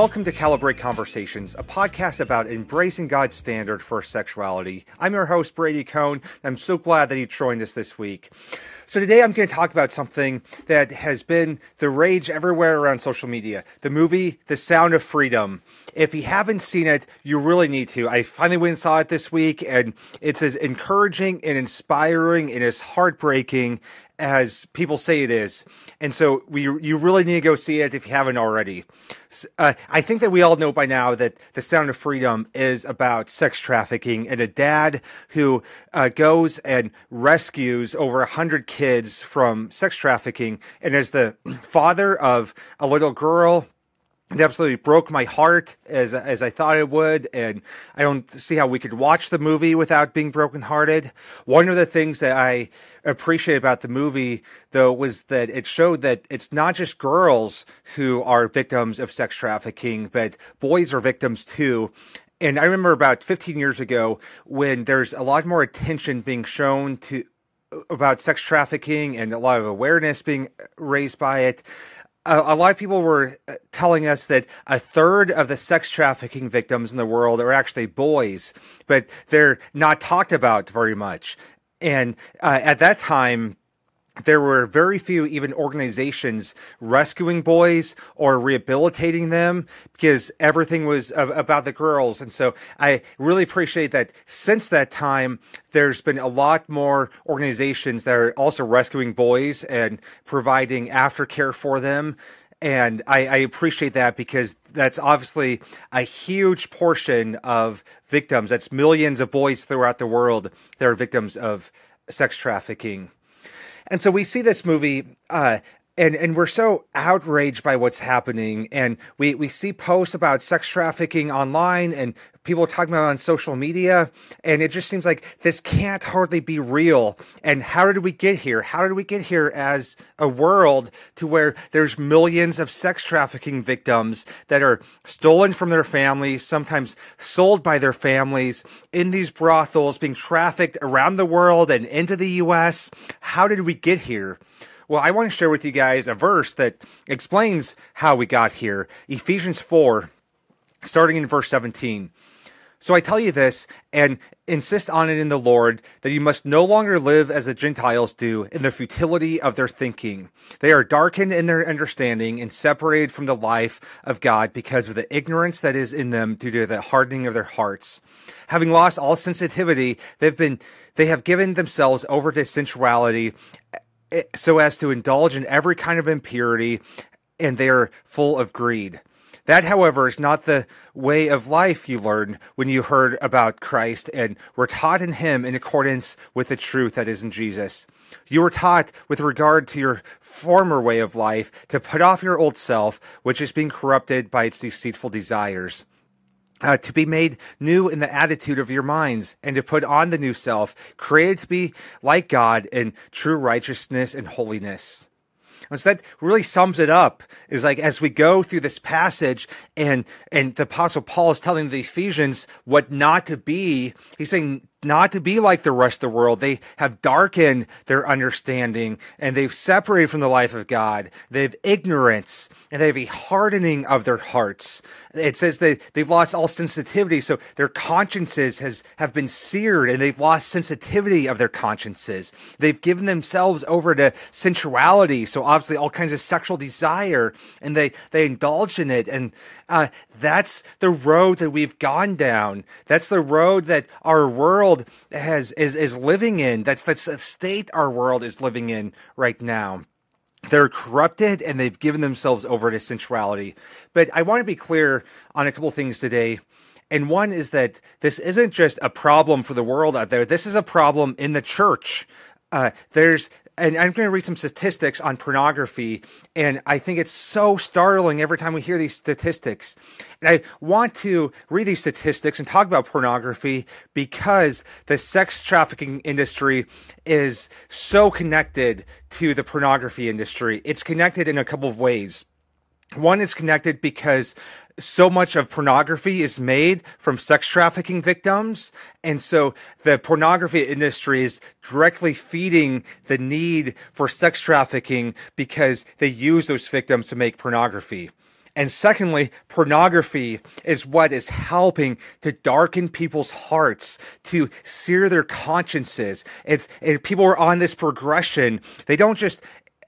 Welcome to Calibrate Conversations, a podcast about embracing God's standard for sexuality. I'm your host, Brady Cone. I'm so glad that you joined us this week. So, today I'm going to talk about something that has been the rage everywhere around social media the movie The Sound of Freedom. If you haven't seen it, you really need to. I finally went and saw it this week, and it's as encouraging and inspiring and as heartbreaking as people say it is. And so we you really need to go see it if you haven't already. Uh, I think that we all know by now that The Sound of Freedom is about sex trafficking and a dad who uh, goes and rescues over a hundred kids from sex trafficking and is the father of a little girl it absolutely broke my heart as as I thought it would, and I don't see how we could watch the movie without being brokenhearted. One of the things that I appreciate about the movie, though, was that it showed that it's not just girls who are victims of sex trafficking, but boys are victims too. And I remember about 15 years ago when there's a lot more attention being shown to about sex trafficking and a lot of awareness being raised by it a, a, lot of people were uh, telling us that a third of the sex trafficking victims in the world are actually boys, but they're not talked about very much. And uh, at that time, there were very few even organizations rescuing boys or rehabilitating them because everything was about the girls. And so I really appreciate that since that time, there's been a lot more organizations that are also rescuing boys and providing aftercare for them. And I, I appreciate that because that's obviously a huge portion of victims. That's millions of boys throughout the world that are victims of sex trafficking. And so we see this movie, uh, and and we're so outraged by what's happening, and we we see posts about sex trafficking online, and people talking about on social media, and it just seems like this can't hardly be real. And how did we get here? How did we get here as a world to where there's millions of sex trafficking victims that are stolen from their families, sometimes sold by their families in these brothels, being trafficked around the world and into the U.S. How did we get here? Well, I want to share with you guys a verse that explains how we got here. Ephesians 4, starting in verse 17. So I tell you this and insist on it in the Lord that you must no longer live as the Gentiles do in the futility of their thinking. They are darkened in their understanding and separated from the life of God because of the ignorance that is in them due to the hardening of their hearts. Having lost all sensitivity, they've been they have given themselves over to sensuality Eh, so as to indulge in every kind of impurity, and they are full of greed. That, however, is not the way of life you learned when you heard about Christ and were taught in Him in accordance with the truth that is in Jesus. You were taught with regard to your former way of life to put off your old self, which is being corrupted by its deceitful desires uh, to be made new in the attitude of your minds and to put on the new self, created to be like God in true righteousness and holiness. And so that really sums it up is like as we go through this passage and and the apostle Paul is telling the Ephesians what not to be, he's saying not to be like the rest of the world. They have darkened their understanding and they've separated from the life of God. They have ignorance and they have a hardening of their hearts. It says that they've lost all sensitivity. So their consciences has, have been seared and they've lost sensitivity of their consciences. They've given themselves over to sensuality. So obviously all kinds of sexual desire and they, they indulge in it. And, uh, that's the road that we've gone down. That's the road that our world has is is living in. That's that's the state our world is living in right now. They're corrupted and they've given themselves over to sensuality. But I want to be clear on a couple things today. And one is that this isn't just a problem for the world out there. This is a problem in the church. Uh, there's and I'm going to read some statistics on pornography, and I think it's so startling every time we hear these statistics. And I want to read these statistics and talk about pornography because the sex trafficking industry is so connected to the pornography industry. It's connected in a couple of ways. One is connected because so much of pornography is made from sex trafficking victims. And so the pornography industry is directly feeding the need for sex trafficking because they use those victims to make pornography. And secondly, pornography is what is helping to darken people's hearts, to sear their consciences. If, if people are on this progression, they don't just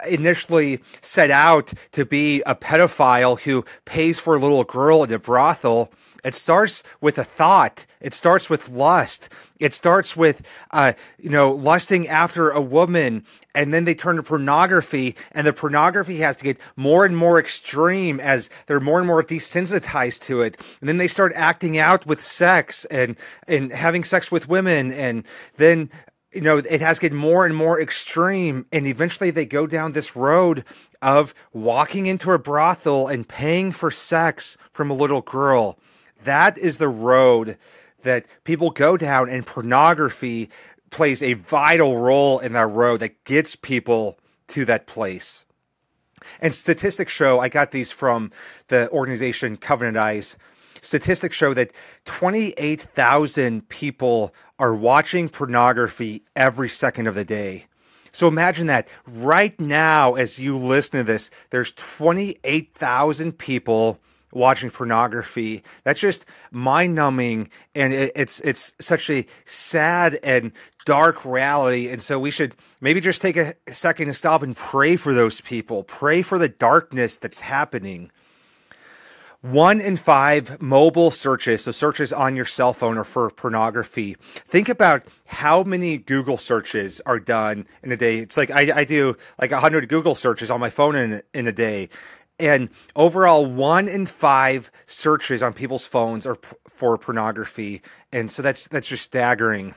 initially set out to be a pedophile who pays for a little girl in a brothel. It starts with a thought. It starts with lust. It starts with, uh, you know, lusting after a woman, and then they turn to pornography, and the pornography has to get more and more extreme as they're more and more desensitized to it, and then they start acting out with sex and and having sex with women, and then you know, it has get more and more extreme, and eventually they go down this road of walking into a brothel and paying for sex from a little girl. That is the road that people go down, and pornography plays a vital role in that road that gets people to that place. And statistics show, I got these from the organization Covenant Eyes statistics show that 28,000 people are watching pornography every second of the day. So imagine that right now, as you listen to this, there's 28,000 people watching pornography. That's just mind numbing. And it, it's, it's such a sad and dark reality. And so we should maybe just take a second to stop and pray for those people, pray for the darkness that's happening. One in five mobile searches, so searches on your cell phone are for pornography. Think about how many Google searches are done in a day. It's like I, I do like 100 Google searches on my phone in, in a day. And overall, one in five searches on people's phones are p- for pornography. And so that's that's just staggering.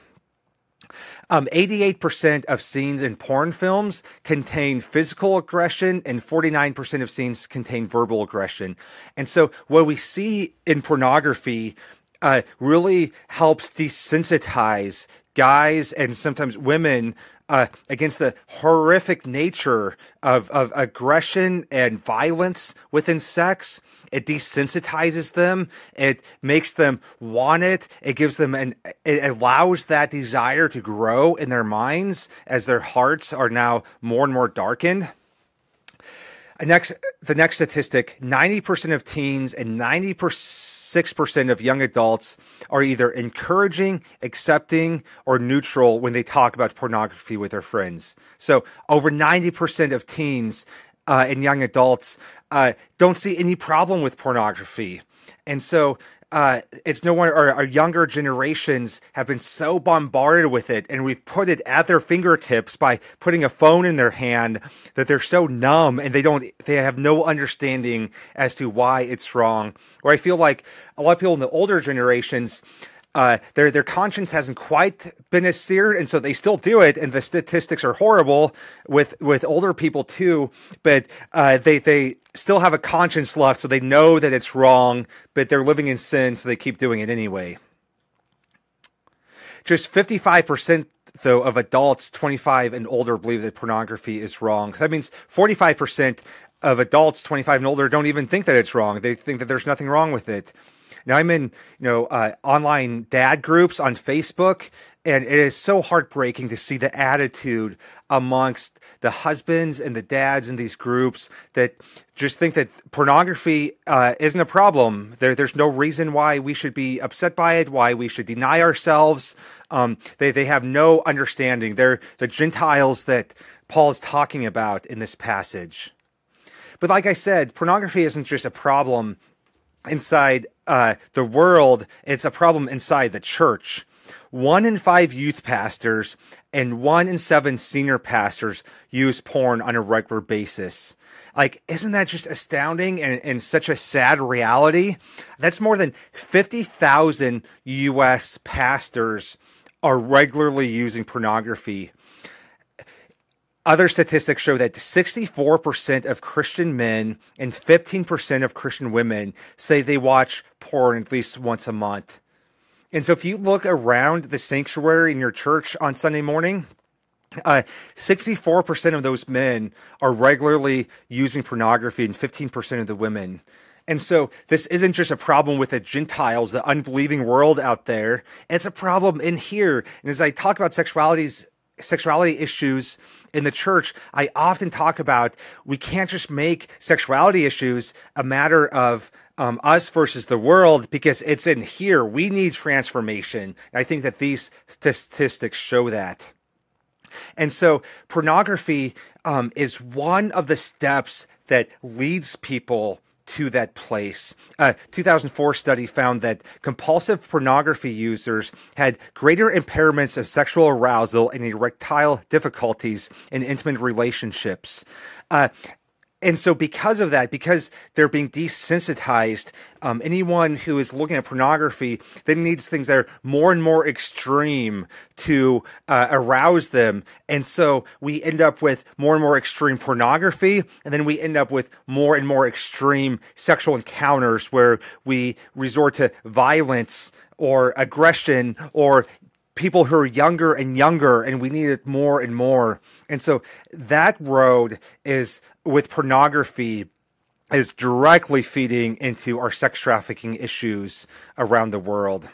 Um, 88% of scenes in porn films contain physical aggression, and 49% of scenes contain verbal aggression. And so, what we see in pornography uh, really helps desensitize guys and sometimes women uh, against the horrific nature of, of aggression and violence within sex. It desensitizes them. It makes them want it. It gives them an, it allows that desire to grow in their minds as their hearts are now more and more darkened. Next, the next statistic 90% of teens and 96% of young adults are either encouraging, accepting, or neutral when they talk about pornography with their friends. So, over 90% of teens uh, and young adults uh, don't see any problem with pornography. And so uh, it's no wonder our, our, younger generations have been so bombarded with it, and we've put it at their fingertips by putting a phone in their hand that they're so numb and they don't, they have no understanding as to why it's wrong. Or I feel like a lot of people in the older generations, uh, their their conscience hasn't quite been as seared, and so they still do it. And the statistics are horrible with with older people too. But uh, they they still have a conscience left, so they know that it's wrong, but they're living in sin, so they keep doing it anyway. Just fifty five percent though of adults 25 and older believe that pornography is wrong. That means 45% of adults 25 and older don't even think that it's wrong. They think that there's nothing wrong with it. Now I'm in, you know, uh, online dad groups on Facebook, and it is so heartbreaking to see the attitude amongst the husbands and the dads in these groups that just think that pornography uh, isn't a problem. There, there's no reason why we should be upset by it, why we should deny ourselves. Um, they, they have no understanding. They're the Gentiles that Paul is talking about in this passage. But like I said, pornography isn't just a problem inside uh, the world, it's a problem inside the church. One in five youth pastors and one in seven senior pastors use porn on a regular basis. Like, isn't that just astounding and, and such a sad reality? That's more than 50,000 U.S. pastors are regularly using pornography. Other statistics show that 64% of Christian men and 15% of Christian women say they watch porn at least once a month. And so if you look around the sanctuary in your church on Sunday morning, Uh, 64% of those men are regularly using pornography, and 15% of the women. And so this isn't just a problem with the Gentiles, the unbelieving world out there. It's a problem in here. And as I talk about sexualities, sexuality issues in the church, I often talk about we can't just make sexuality issues a matter of um, us versus the world because it's in here. We need transformation. I think that these statistics show that. And so pornography um, is one of the steps that leads people to that place. A 2004 study found that compulsive pornography users had greater impairments of sexual arousal and erectile difficulties in intimate relationships. Uh, and so because of that because they're being desensitized um, anyone who is looking at pornography then needs things that are more and more extreme to uh, arouse them. And so we end up with more and more extreme pornography and then we end up with more and more extreme sexual encounters where we resort to violence or aggression or people who are younger and younger and we need it more and more. And so that road is with pornography is directly feeding into our sex trafficking issues around the world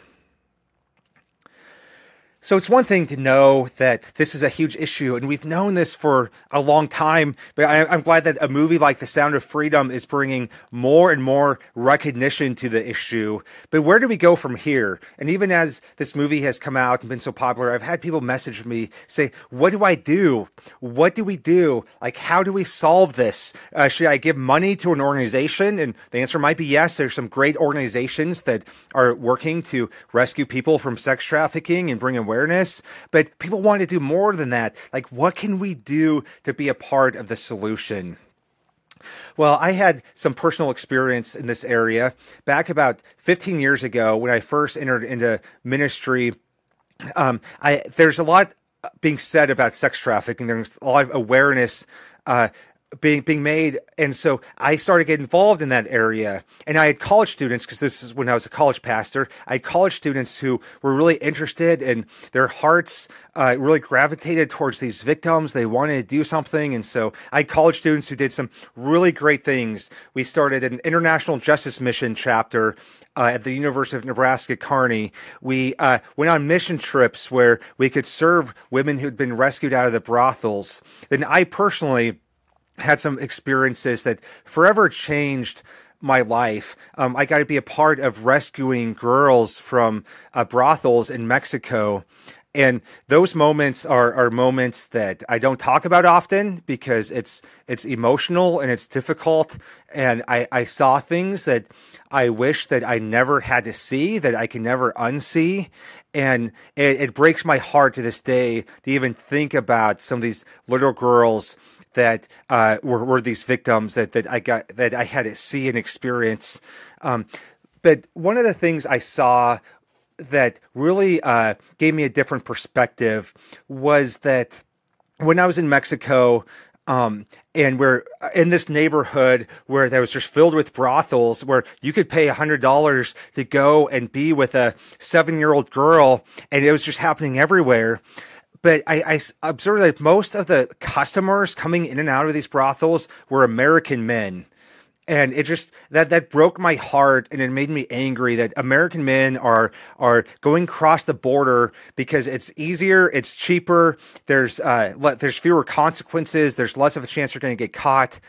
so it's one thing to know that this is a huge issue, and we've known this for a long time. But I, am glad that a movie like The Sound of Freedom is bringing more and more recognition to the issue. But where do we go from here? And even as this movie has come out and been so popular, I've had people message me say, "What do I do? What do we do? Like, how do we solve this? Uh, should I give money to an organization?" And the answer might be yes. There's some great organizations that are working to rescue people from sex trafficking and bring awareness awareness, but people want to do more than that. Like, what can we do to be a part of the solution? Well, I had some personal experience in this area back about 15 years ago when I first entered into ministry. Um, I there's a lot being said about sex trafficking. There's a lot of awareness uh, being being made. And so i started getting involved in that area. And i had college students because this is when i was a college pastor i had college students who were really interested and their hearts uh, really gravitated towards these victims. They wanted to do something. And so i had college students who did some really great things. We started an international justice mission chapter uh, at the University of Nebraska Kearney. We uh, went on mission trips where we could serve women who'd been rescued out of the brothels. Then I personally had some experiences that forever changed my life. Um, I got to be a part of rescuing girls from uh, brothels in Mexico. And those moments are, are moments that I don't talk about often because it's it's emotional and it's difficult. And I, I saw things that I wish that I never had to see, that I can never unsee. And it, it breaks my heart to this day to even think about some of these little girls that uh, were, were these victims that, that I got that I had to see and experience. Um, but one of the things I saw that really uh, gave me a different perspective was that when I was in Mexico, um, and we're in this neighborhood where that was just filled with brothels where you could pay a hundred dollars to go and be with a seven year old girl and it was just happening everywhere but I, I observed that most of the customers coming in and out of these brothels were American men. And it just that that broke my heart, and it made me angry that American men are are going across the border because it's easier, it's cheaper. There's uh, le- there's fewer consequences. There's less of a chance you're going to get caught.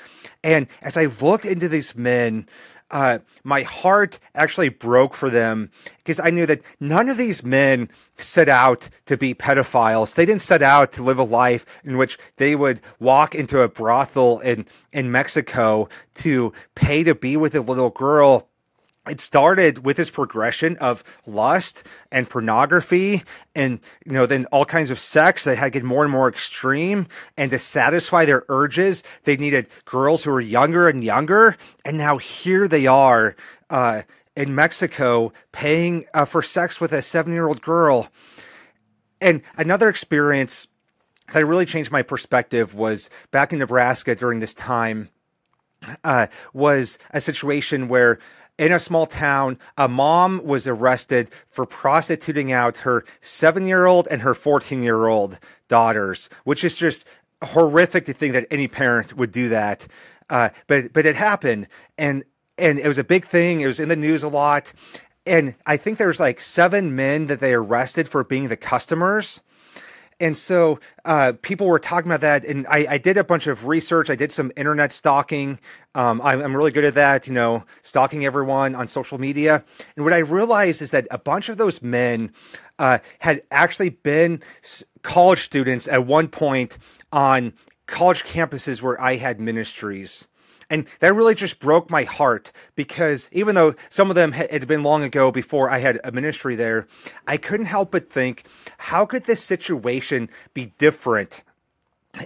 And as I looked into these men, uh, my heart actually broke for them because I knew that none of these men set out to be pedophiles. They didn't set out to live a life in which they would walk into a brothel in, in Mexico to pay to be with a little girl it started with this progression of lust and pornography and you know then all kinds of sex that had to get more and more extreme. And to satisfy their urges they needed girls who were younger and younger. And now here they are uh, in mexico paying uh, for sex with a seven year old girl. And another experience that really changed my perspective was back in nebraska during this time uh, was a situation where in a small town, a mom was arrested for prostituting out her seven year old and her 14 year old daughters, which is just horrific to think that any parent would do that. Uh, but but it happened, and and it was a big thing. It was in the news a lot, and I think there's like seven men that they arrested for being the customers and so uh, people were talking about that, and I, I, did a bunch of research. I did some internet stalking. Um, I'm, I'm, really good at that, you know, stalking everyone on social media. And what I realized is that a bunch of those men uh, had actually been college students at one point on college campuses where I had ministries. And that really just broke my heart because even though some of them had been long ago before I had a ministry there, I couldn't help but think, how could this situation be different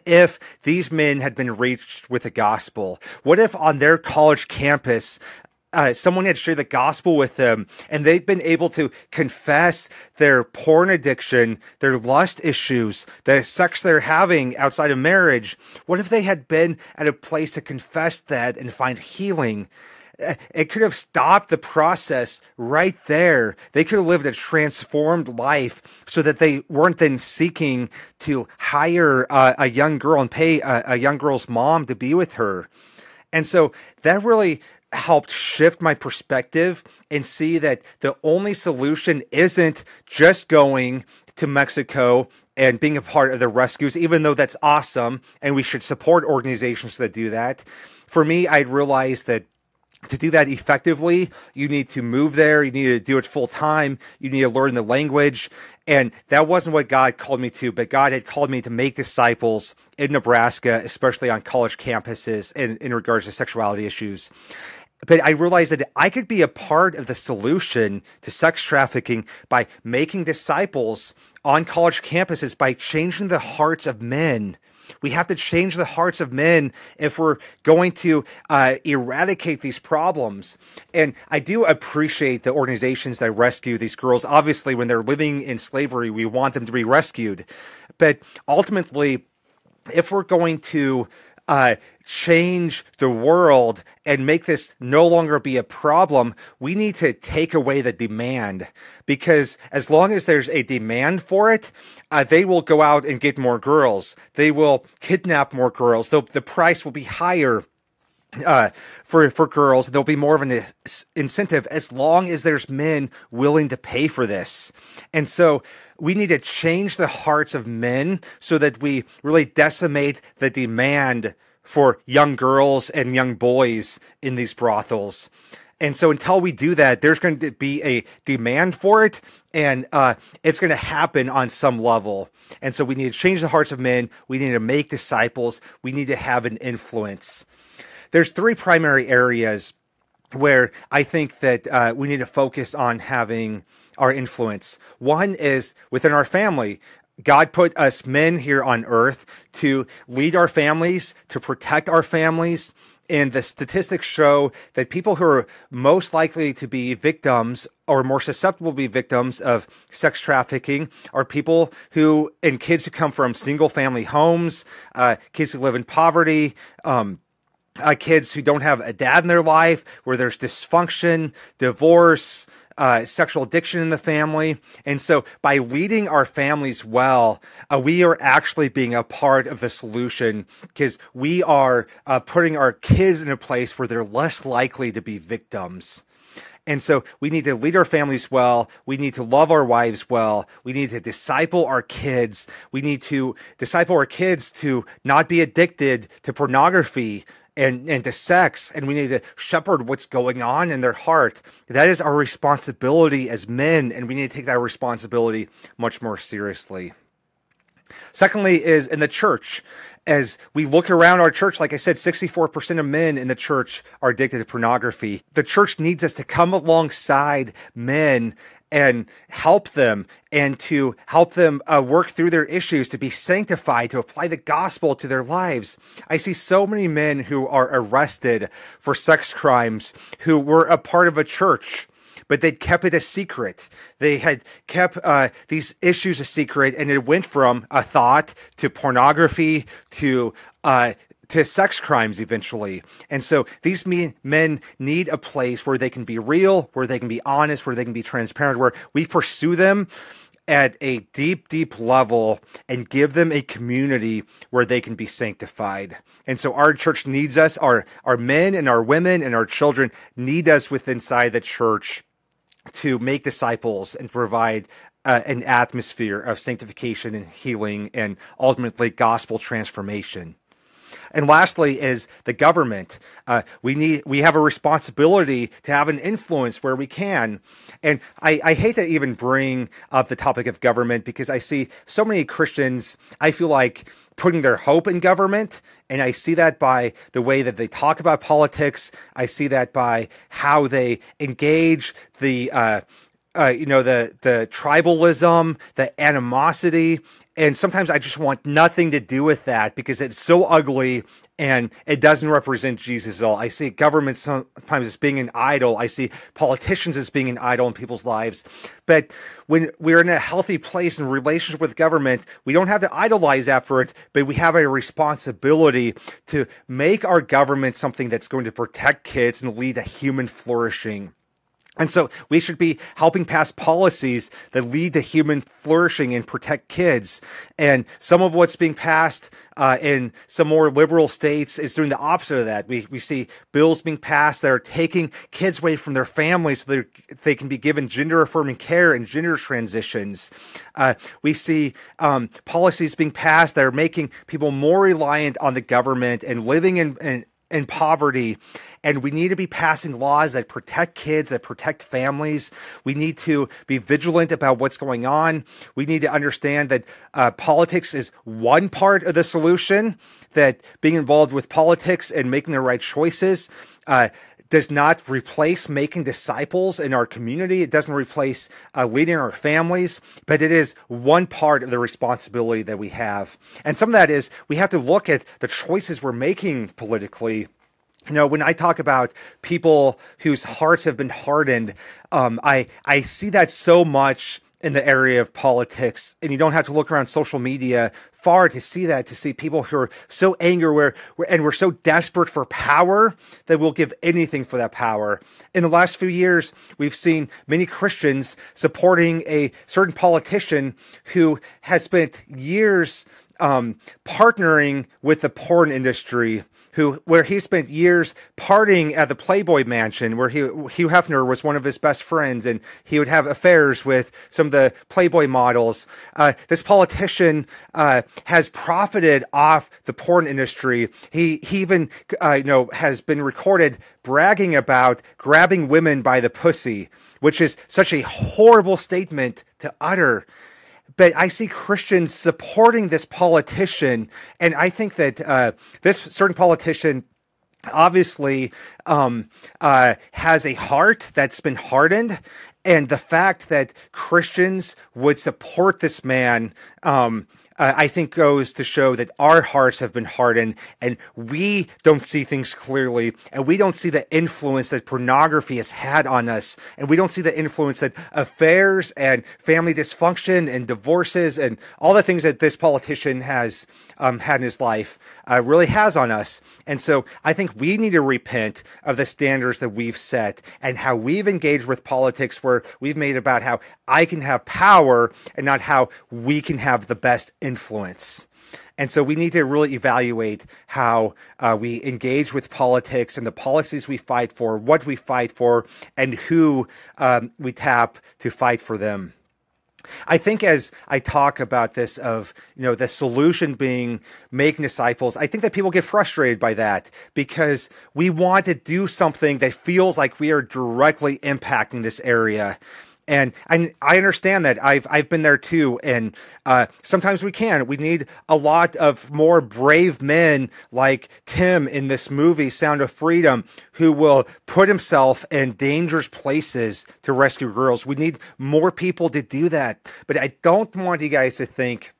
if these men had been reached with the gospel? What if on their college campus, uh, someone had shared the gospel with them and they've been able to confess their porn addiction, their lust issues, the sex they're having outside of marriage. What if they had been at a place to confess that and find healing? Uh, it could have stopped the process right there. They could have lived a transformed life so that they weren't then seeking to hire a young girl and pay a, a young girl's mom to be with her. And so that really helped shift my perspective and see that the only solution isn't just going to Mexico and being a part of the rescues, even though that's awesome and we should support organizations that do that. For me, I realized that to do that effectively, you need to move there. You need to do it full time. You need to learn the language. And that wasn't what God called me to, but God had called me to make disciples in Nebraska, especially on college campuses in, in regards to sexuality issues. But I realized that I could be a part of the solution to sex trafficking by making disciples on college campuses by changing the hearts of men we have to change the hearts of men if we're going to uh, eradicate these problems. And I do appreciate the organizations that rescue these girls. Obviously, when they're living in slavery, we want them to be rescued. But ultimately, if we're going to uh, change the world and make this no longer be a problem, we need to take away the demand. Because as long as there's a demand for it, uh, they will go out and get more girls. They will kidnap more girls. The price will be higher uh, for for girls. There'll be more of an incentive as long as there's men willing to pay for this. And so we need to change the hearts of men so that we really decimate the demand for young girls and young boys in these brothels. And so until we do that, there's going to be a demand for it, and uh, it's going to happen on some level. And so we need to change the hearts of men. We need to make disciples. We need to have an influence. There's three primary areas where I think that uh, we need to focus on having our influence. One is within our family. God put us men here on earth to lead our families, to protect our families. And the statistics show that people who are most likely to be victims or more susceptible to be victims of sex trafficking are people who, and kids who come from single family homes, uh, kids who live in poverty, um, uh, kids who don't have a dad in their life, where there's dysfunction, divorce, uh, sexual addiction in the family. And so by leading our families well, uh, we are actually being a part of the solution because we are uh, putting our kids in a place where they're less likely to be victims. And so we need to lead our families well. We need to love our wives well. We need to disciple our kids. We need to disciple our kids to not be addicted to pornography and, and to sex, and we need to shepherd what's going on in their heart. That is our responsibility as men, and we need to take that responsibility much more seriously. Secondly, is in the church. As we look around our church, like I said, 64% of men in the church are addicted to pornography. The church needs us to come alongside men and help them and to help them uh, work through their issues, to be sanctified, to apply the gospel to their lives. I see so many men who are arrested for sex crimes who were a part of a church but they'd kept it a secret. They had kept uh, these issues a secret, and it went from a thought to pornography to uh, to sex crimes eventually. And so these men need a place where they can be real, where they can be honest, where they can be transparent, where we pursue them at a deep, deep level and give them a community where they can be sanctified. And so our church needs us, our, our men and our women and our children need us within inside the church to make disciples and provide uh, an atmosphere of sanctification and healing and ultimately gospel transformation. And lastly, is the government. Uh, we need we have a responsibility to have an influence where we can. And I, I hate to even bring up the topic of government because I see so many Christians. I feel like putting their hope in government. And I see that by the way that they talk about politics. I see that by how they engage the, uh, uh, you know, the the tribalism, the animosity, and sometimes I just want nothing to do with that because it's so ugly and it doesn't represent Jesus at all. I see government sometimes as being an idol. I see politicians as being an idol in people's lives. But when we're in a healthy place in relationship with government, we don't have to idolize effort, but we have a responsibility to make our government something that's going to protect kids and lead to human flourishing. And so we should be helping pass policies that lead to human flourishing and protect kids. And some of what's being passed uh, in some more liberal states is doing the opposite of that. We, we see bills being passed that are taking kids away from their families so they can be given gender affirming care and gender transitions. Uh, we see um, policies being passed that are making people more reliant on the government and living in, in in poverty. And we need to be passing laws that protect kids, that protect families. We need to be vigilant about what's going on. We need to understand that uh, politics is one part of the solution, that being involved with politics and making the right choices uh, does not replace making disciples in our community. It doesn't replace uh, leading our families, but it is one part of the responsibility that we have. And some of that is we have to look at the choices we're making politically you know, when I talk about people whose hearts have been hardened, um, I I see that so much in the area of politics, and you don't have to look around social media far to see that, to see people who are so angry where, and we're so desperate for power that we'll give anything for that power. In the last few years, we've seen many Christians supporting a certain politician who has spent years um, partnering with the porn industry who where he spent years partying at the Playboy Mansion, where he, Hugh Hefner was one of his best friends, and he would have affairs with some of the Playboy models. Uh, this politician uh, has profited off the porn industry. He he even uh, you know has been recorded bragging about grabbing women by the pussy, which is such a horrible statement to utter but I see Christians supporting this politician, and I think that uh, this certain politician obviously um, uh, has a heart that's been hardened. And the fact that Christians would support this man um, uh, I think goes to show that our hearts have been hardened and we don't see things clearly and we don't see the influence that pornography has had on us and we don't see the influence that affairs and family dysfunction and divorces and all the things that this politician has um, had in his life uh, really has on us. And so I think we need to repent of the standards that we've set and how we've engaged with politics where we've made about how I can have power and not how we can have the best influence. And so we need to really evaluate how uh, we engage with politics and the policies we fight for, what we fight for, and who um, we tap to fight for them. I think as I talk about this of, you know, the solution being making disciples, I think that people get frustrated by that because we want to do something that feels like we are directly impacting this area and I, I understand that I've I've been there too, and uh, sometimes we can. We need a lot of more brave men like Tim in this movie, Sound of Freedom, who will put himself in dangerous places to rescue girls. We need more people to do that, but I don't want you guys to think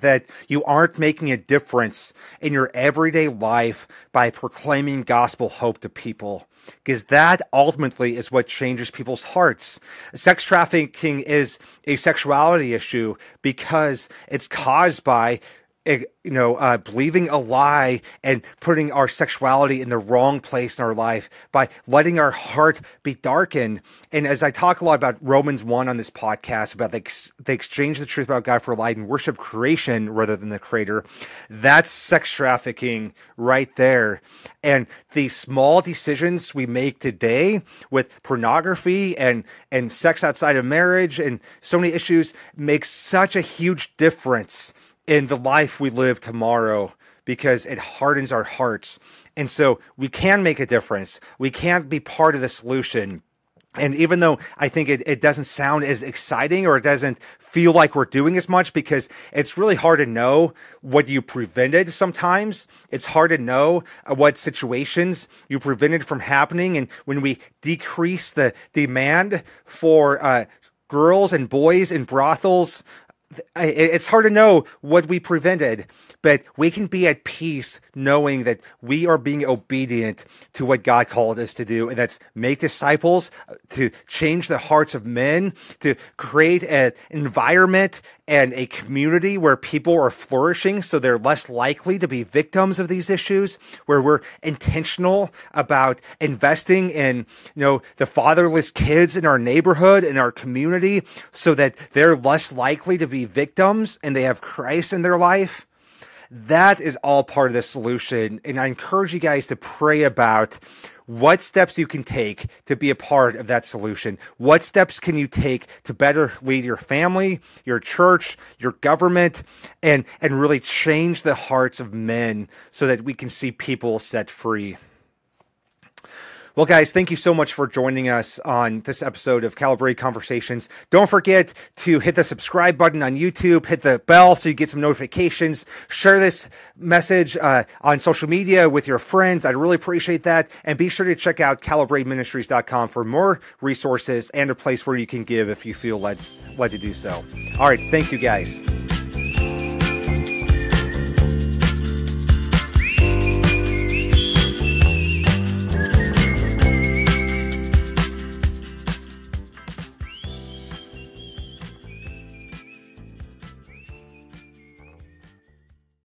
that you aren't making a difference in your everyday life by proclaiming gospel hope to people because that ultimately is what changes people's hearts. Sex trafficking is a sexuality issue because it's caused by you know, uh, believing a lie and putting our sexuality in the wrong place in our life by letting our heart be darkened. And as I talk a lot about Romans 1 on this podcast, about they, they exchange the truth about God for lie and worship creation rather than the creator, that's sex trafficking right there. And the small decisions we make today with pornography and, and sex outside of marriage and so many issues make such a huge difference in the life we live tomorrow because it hardens our hearts. And so we can make a difference. We can't be part of the solution. And even though I think it, it doesn't sound as exciting or it doesn't feel like we're doing as much because it's really hard to know what you prevented sometimes. It's hard to know uh, what situations you prevented from happening. And when we decrease the demand for uh, girls and boys in brothels, it's hard to know what we prevented, but we can be at peace knowing that we are being obedient to what God called us to do, and that's make disciples, uh, to change the hearts of men, to create an environment and a community where people are flourishing so they're less likely to be victims of these issues, where we're intentional about investing in, you know, the fatherless kids in our neighborhood, in our community, so that they're less likely to be victims and they have Christ in their life that is all part of the solution. And I encourage you guys to pray about what steps you can take to be a part of that solution. What steps can you take to better lead your family, your church, your government, and, and really change the hearts of men so that we can see people set free. Well, guys, thank you so much for joining us on this episode of Calibrate Conversations. Don't forget to hit the subscribe button on YouTube, hit the bell so you get some notifications, share this message uh, on social media with your friends. I'd really appreciate that. And be sure to check out calibrateministries.com for more resources and a place where you can give if you feel led, led to do so. All right. Thank you, guys.